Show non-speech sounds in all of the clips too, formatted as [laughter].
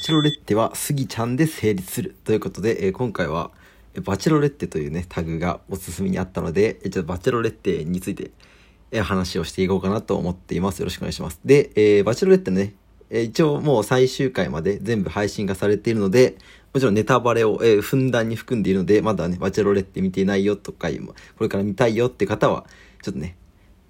チェロレッテはスギちゃんで成立するということで、えー、今回はバチェロレッテというね、タグがおすすめにあったので、ちょっとバチェロレッテについて、えー、話をしていこうかなと思っています。よろしくお願いします。で、えー、バチェロレッテね、え一応もう最終回まで全部配信がされているので、もちろんネタバレを、えー、ふんだんに含んでいるので、まだね、バチェロレッテ見ていないよとか、これから見たいよって方は、ちょっとね、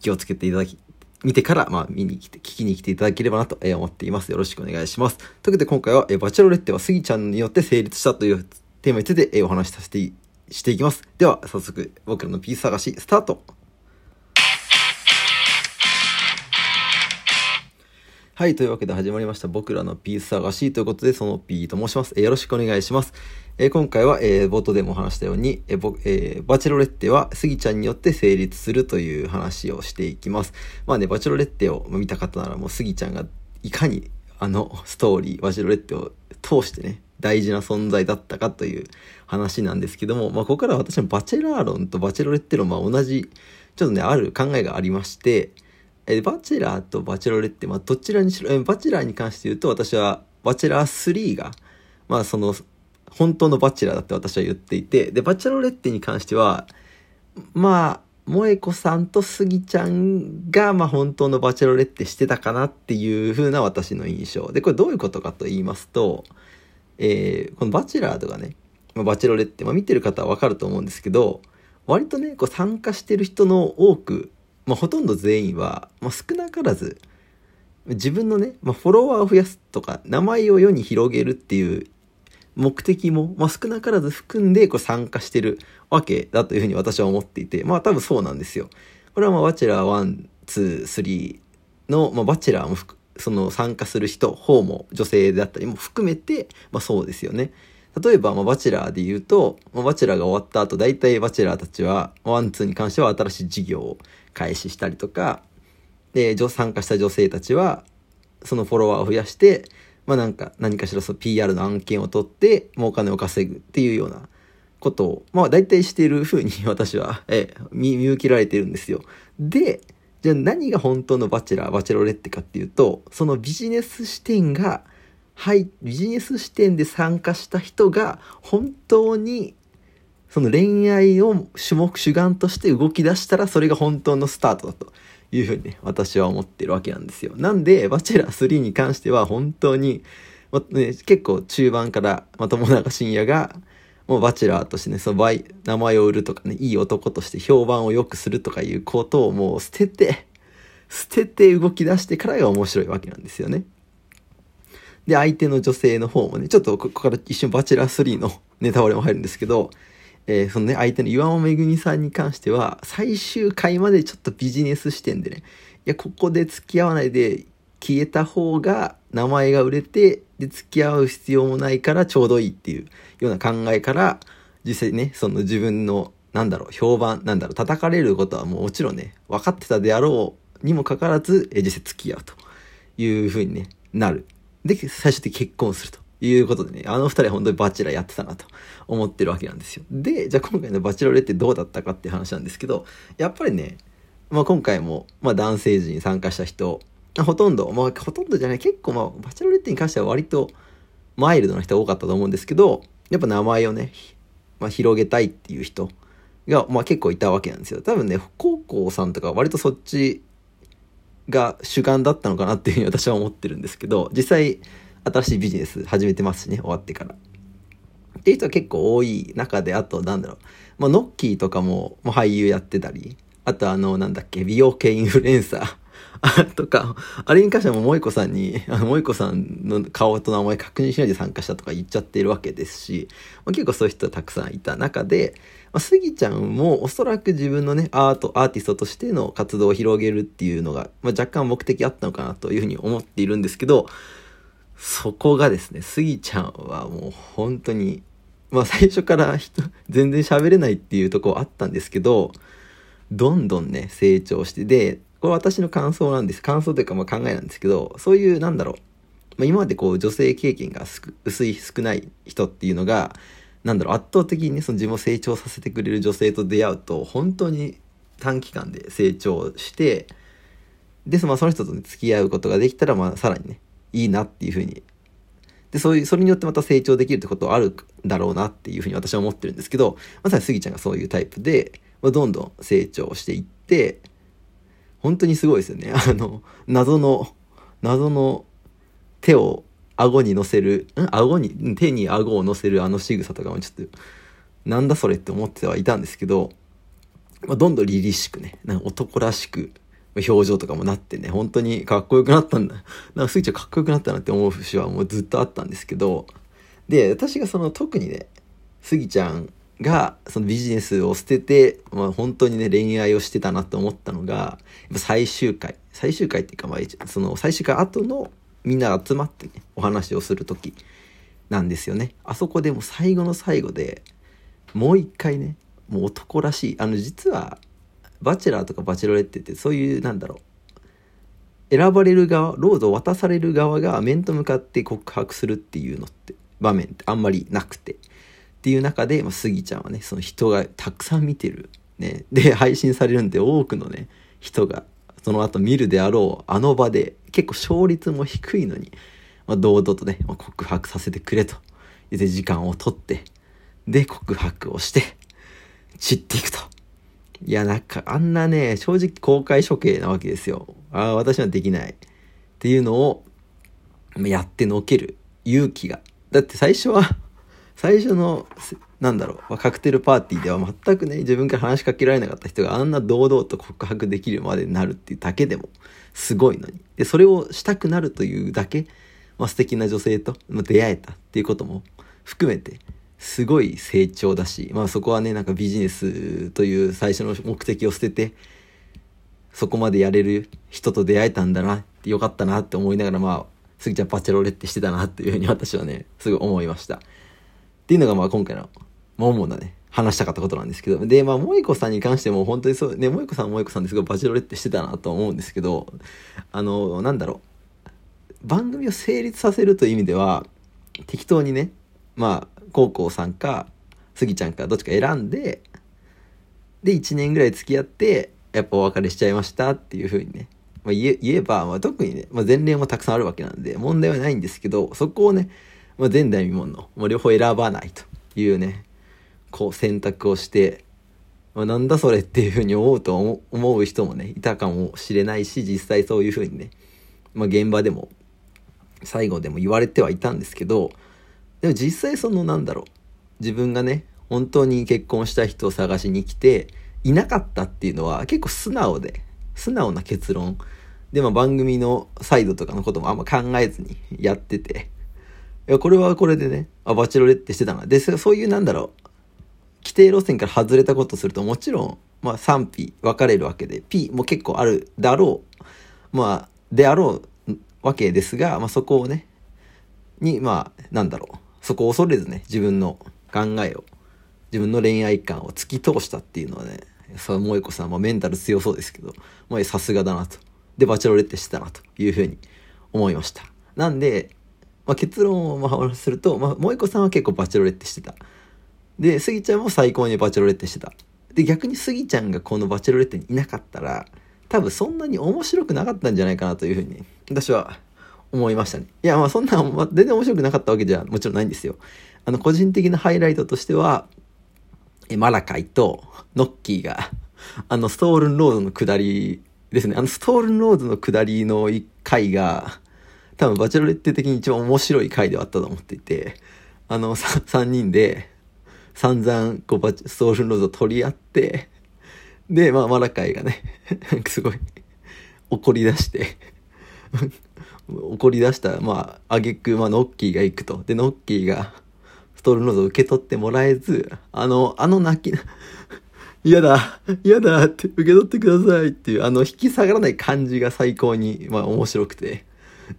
気をつけていただき、見てから、まあ、見に来て、聞きに来ていただければなと思っています。よろしくお願いします。というわけで今回は、えバチェロレッテはスギちゃんによって成立したというテーマについて、えお話しさせて、していきます。では、早速、僕らのピース探し、スタートはい、というわけで始まりました。僕らのピース探しということで、その P と申します。えよろしくお願いします。えー、今回は、えー、冒頭でも話したように、えーえ、バチェロレッテはスギちゃんによって成立するという話をしていきます。まあね、バチェロレッテを見た方ならもうスギちゃんがいかにあのストーリー、バチェロレッテを通してね、大事な存在だったかという話なんですけども、まあ、ここからは私のバチェラー論とバチェロレッテ論、ま、同じ、ちょっとね、ある考えがありまして、えバチェラーとバチェロレッテ、まあ、どちらにしろ、えバチェラーに関して言うと、私は、バチェラー3が、まあ、その、本当のバチェラーだって私は言っていて、で、バチェロレッテに関しては、まあ、萌子さんとスギちゃんが、まあ、本当のバチェロレッテしてたかなっていう風な私の印象。で、これどういうことかと言いますと、えー、このバチェラーとかね、まあ、バチェロレッテ、まあ、見てる方はわかると思うんですけど、割とね、こう参加してる人の多くまあ、ほとんど全員は、まあ、少なからず自分のね、まあ、フォロワーを増やすとか名前を世に広げるっていう目的も、まあ、少なからず含んでこう参加してるわけだというふうに私は思っていてまあ多分そうなんですよ。これはまあバチェラー123の、まあ、バチェラーもその参加する人方も女性であったりも含めて、まあ、そうですよね。例えば、まあ、バチェラーで言うと、まあ、バチェラーが終わった後、大体バチェラーたちは、 one、two に関しては新しい事業を開始したりとか、で、参加した女性たちは、そのフォロワーを増やして、まあなんか、何かしらその PR の案件を取って、もうお金を稼ぐっていうようなことを、まあ大体しているふうに [laughs] 私は、え見、見受けられてるんですよ。で、じゃあ何が本当のバチェラー、バチェロレッテかっていうと、そのビジネス視点が、はい、ビジネス視点で参加した人が本当にその恋愛を主目主眼として動き出したらそれが本当のスタートだというふうにね、私は思ってるわけなんですよ。なんで、バチェラー3に関しては本当に、まね、結構中盤からま友永信也がもうバチェラーとしてね、その場合、名前を売るとかね、いい男として評判を良くするとかいうことをもう捨てて、捨てて動き出してからが面白いわけなんですよね。で、相手の女性の方もね、ちょっとここから一瞬バチェラー3のネタバレも入るんですけど、えー、そのね、相手の岩尾めぐみさんに関しては、最終回までちょっとビジネス視点でね、いや、ここで付き合わないで消えた方が名前が売れて、で、付き合う必要もないからちょうどいいっていうような考えから、実際ね、その自分の、なんだろう、評判、なんだろう、叩かれることはもうもちろんね、分かってたであろうにもかかわらず、え実際付き合うというふうに、ね、なる。で、最終的に結婚するということでね、あの二人は本当にバチェラーやってたなと思ってるわけなんですよ。で、じゃあ今回のバチェロレってどうだったかっていう話なんですけど、やっぱりね、まあ今回も、まあ男性陣に参加した人、ほとんど、まあほとんどじゃない、結構まあバチェロレッテに関しては割とマイルドな人が多かったと思うんですけど、やっぱ名前をね、まあ広げたいっていう人が、まあ結構いたわけなんですよ。多分ね、高校さんとか割とそっちが主眼だったのかなっていうふうに [laughs] 私は思ってるんですけど、実際新しいビジネス始めてますしね、終わってから。っていう人は結構多い中で、あとなんだろう、まあ、ノッキーとかも、もう俳優やってたり、あとあの、なんだっけ、美容系インフルエンサー [laughs] とか、あれに関してはも萌子さんに、あの萌子さんの顔と名前確認しないで参加したとか言っちゃってるわけですし、まあ、結構そういう人たくさんいた中で、まあ、スギちゃんもおそらく自分のね、アート、アーティストとしての活動を広げるっていうのが、まあ、若干目的あったのかなというふうに思っているんですけど、そこがですね、スギちゃんはもう本当に、まあ最初から人、全然喋れないっていうとこあったんですけど、どんどんね、成長して、で、これ私の感想なんです。感想というかまあ考えなんですけど、そういう、なんだろう、まあ、今までこう女性経験が薄い少ない人っていうのが、なんだろう、圧倒的にね、その自分を成長させてくれる女性と出会うと、本当に短期間で成長して、で、まあその人と、ね、付き合うことができたら、まあさらにね、いいなっていうふうに。で、そういう、それによってまた成長できるってことはあるだろうなっていうふうに私は思ってるんですけど、まさにスギちゃんがそういうタイプで、まあ、どんどん成長していって、本当にすごいですよね。[laughs] あの、謎の、謎の手を顎に乗せる、ん？顎に、手に顎を乗せるあの仕草とかもちょっと、なんだそれって思ってはいたんですけど、まあ、どんどん凛々しくね、なんか男らしく、表情とかもなってね、本当にかっこよくなったんだ。なんかスイッチはかっこよくなったなって思う節はもうずっとあったんですけど、で、私がその特にね、スギちゃんがそのビジネスを捨てて、まあ、本当にね、恋愛をしてたなと思ったのが、最終回、最終回っていうか、まあ、その最終回後のみんな集まってね、お話をする時なんですよね。あそこでも最後の最後で、もう一回ね、もう男らしい、あの、実は、バチェラーとかバチェロレッテってそういうなんだろう選ばれる側ロードを渡される側が面と向かって告白するっていうのって場面ってあんまりなくてっていう中で、まあ、スギちゃんはねその人がたくさん見てる、ね、で配信されるんで多くのね人がその後見るであろうあの場で結構勝率も低いのに、まあ、堂々とね、まあ、告白させてくれと言って時間を取ってで告白をして散っていくと。いや、なんか、あんなね、正直公開処刑なわけですよ。ああ、私はできない。っていうのを、やってのける勇気が。だって最初は、最初の、なんだろう、カクテルパーティーでは全くね、自分から話しかけられなかった人があんな堂々と告白できるまでになるっていうだけでもすごいのに。で、それをしたくなるというだけ、まあ、素敵な女性と出会えたっていうことも含めて、すごい成長だし、まあそこはね、なんかビジネスという最初の目的を捨てて、そこまでやれる人と出会えたんだなよかったなって思いながら、まあ、スギちゃんバチェロレッテしてたなっていうふうに私はね、すごい思いました。っていうのがまあ今回の、主なね、話したかったことなんですけど、で、まあ、萌子さんに関しても本当にそう、ね、萌子さん萌子さんですごいバチロレッテしてたなと思うんですけど、あの、なんだろう、番組を成立させるという意味では、適当にね、まあ、高校さんか、スギちゃんかどっちか選んで、で、1年ぐらい付き合って、やっぱお別れしちゃいましたっていう風にね、まあ、言え言えば、まあ、特にね、まあ、前例もたくさんあるわけなんで、問題はないんですけど、そこをね、まあ、前代未聞の、もう両方選ばないというね、こう選択をして、まあ、なんだそれっていう風に思うと思う人もね、いたかもしれないし、実際そういう風にね、まあ、現場でも、最後でも言われてはいたんですけど、でも実際そのなんだろう自分がね本当に結婚した人を探しに来ていなかったっていうのは結構素直で素直な結論。で、まあ、番組のサイドとかのこともあんま考えずにやってていやこれはこれでねあバチロレッテしてたなでそういうなんだろう規定路線から外れたことするともちろん、まあ、賛否分かれるわけで P も結構あるだろうまあであろうわけですが、まあ、そこをねにまあなんだろうそこを恐れずね、自分の考えを、自分の恋愛観を突き通したっていうのはね、さ萌子さんはメンタル強そうですけど、まあ、さすがだなと。で、バチロレッテしてたなというふうに思いました。なんで、まあ、結論をまあすると、まあ、萌子さんは結構バチェロレッテしてた。で、スギちゃんも最高にバチェロレッテしてた。で、逆にスギちゃんがこのバチェロレッテにいなかったら、多分そんなに面白くなかったんじゃないかなというふうに、私は思いましたね。いや、まあそんな、まあ、全然面白くなかったわけじゃもちろんないんですよ。あの、個人的なハイライトとしては、えマラカイとノッキーが、あの、ストールンロードの下りですね。あの、ストールンロードの下りの一回が、多分バチェロレッテ的に一番面白い回ではあったと思っていて、あの、3人で、散々、こう、バチ、ストールンロードを取り合って、で、まあ、マラカイがね、すごい、怒り出して怒り出した、まあ、あげく、まあ、ノッキーが行くと。で、ノッキーが、ストールノーズを受け取ってもらえず、あの、あの泣き、嫌だ嫌だって受け取ってくださいっていう、あの、引き下がらない感じが最高に、まあ、面白くて。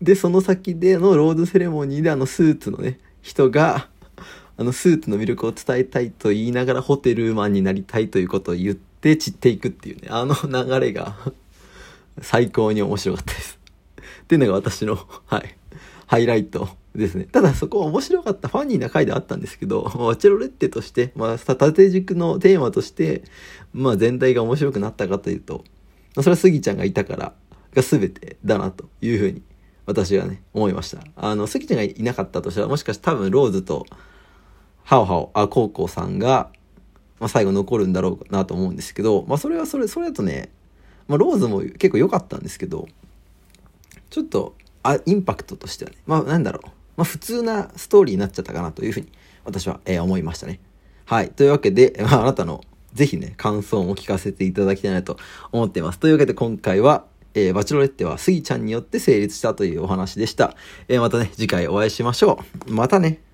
で、その先でのロードセレモニーで、あの、スーツのね、人が、あの、スーツの魅力を伝えたいと言いながら、ホテルマンになりたいということを言って散っていくっていうね、あの流れが最高に面白かったです。っていうのが私の、はい、ハイライトですね。ただそこは面白かったファニーな回であったんですけど、チェロレッテとして、まあ、縦軸のテーマとして、まあ全体が面白くなったかというと、それはスギちゃんがいたからが全てだなというふうに私はね、思いました。あの、スギちゃんがいなかったとしたら、もしかして多分ローズと、ハオハオ、あ、コウコウさんが、まあ、最後残るんだろうなと思うんですけど、まあ、それはそれ、それだとね、まあ、ローズも結構良かったんですけど、ちょっと、あ、インパクトとしてはね、まあ、なんだろう。まあ、普通なストーリーになっちゃったかなというふうに、私は、えー、思いましたね。はい。というわけで、まあ、あなたの、ぜひね、感想も聞かせていただきたいなと思っています。というわけで、今回は、えー、バチロレッテはスギちゃんによって成立したというお話でした。えー、またね、次回お会いしましょう。またね。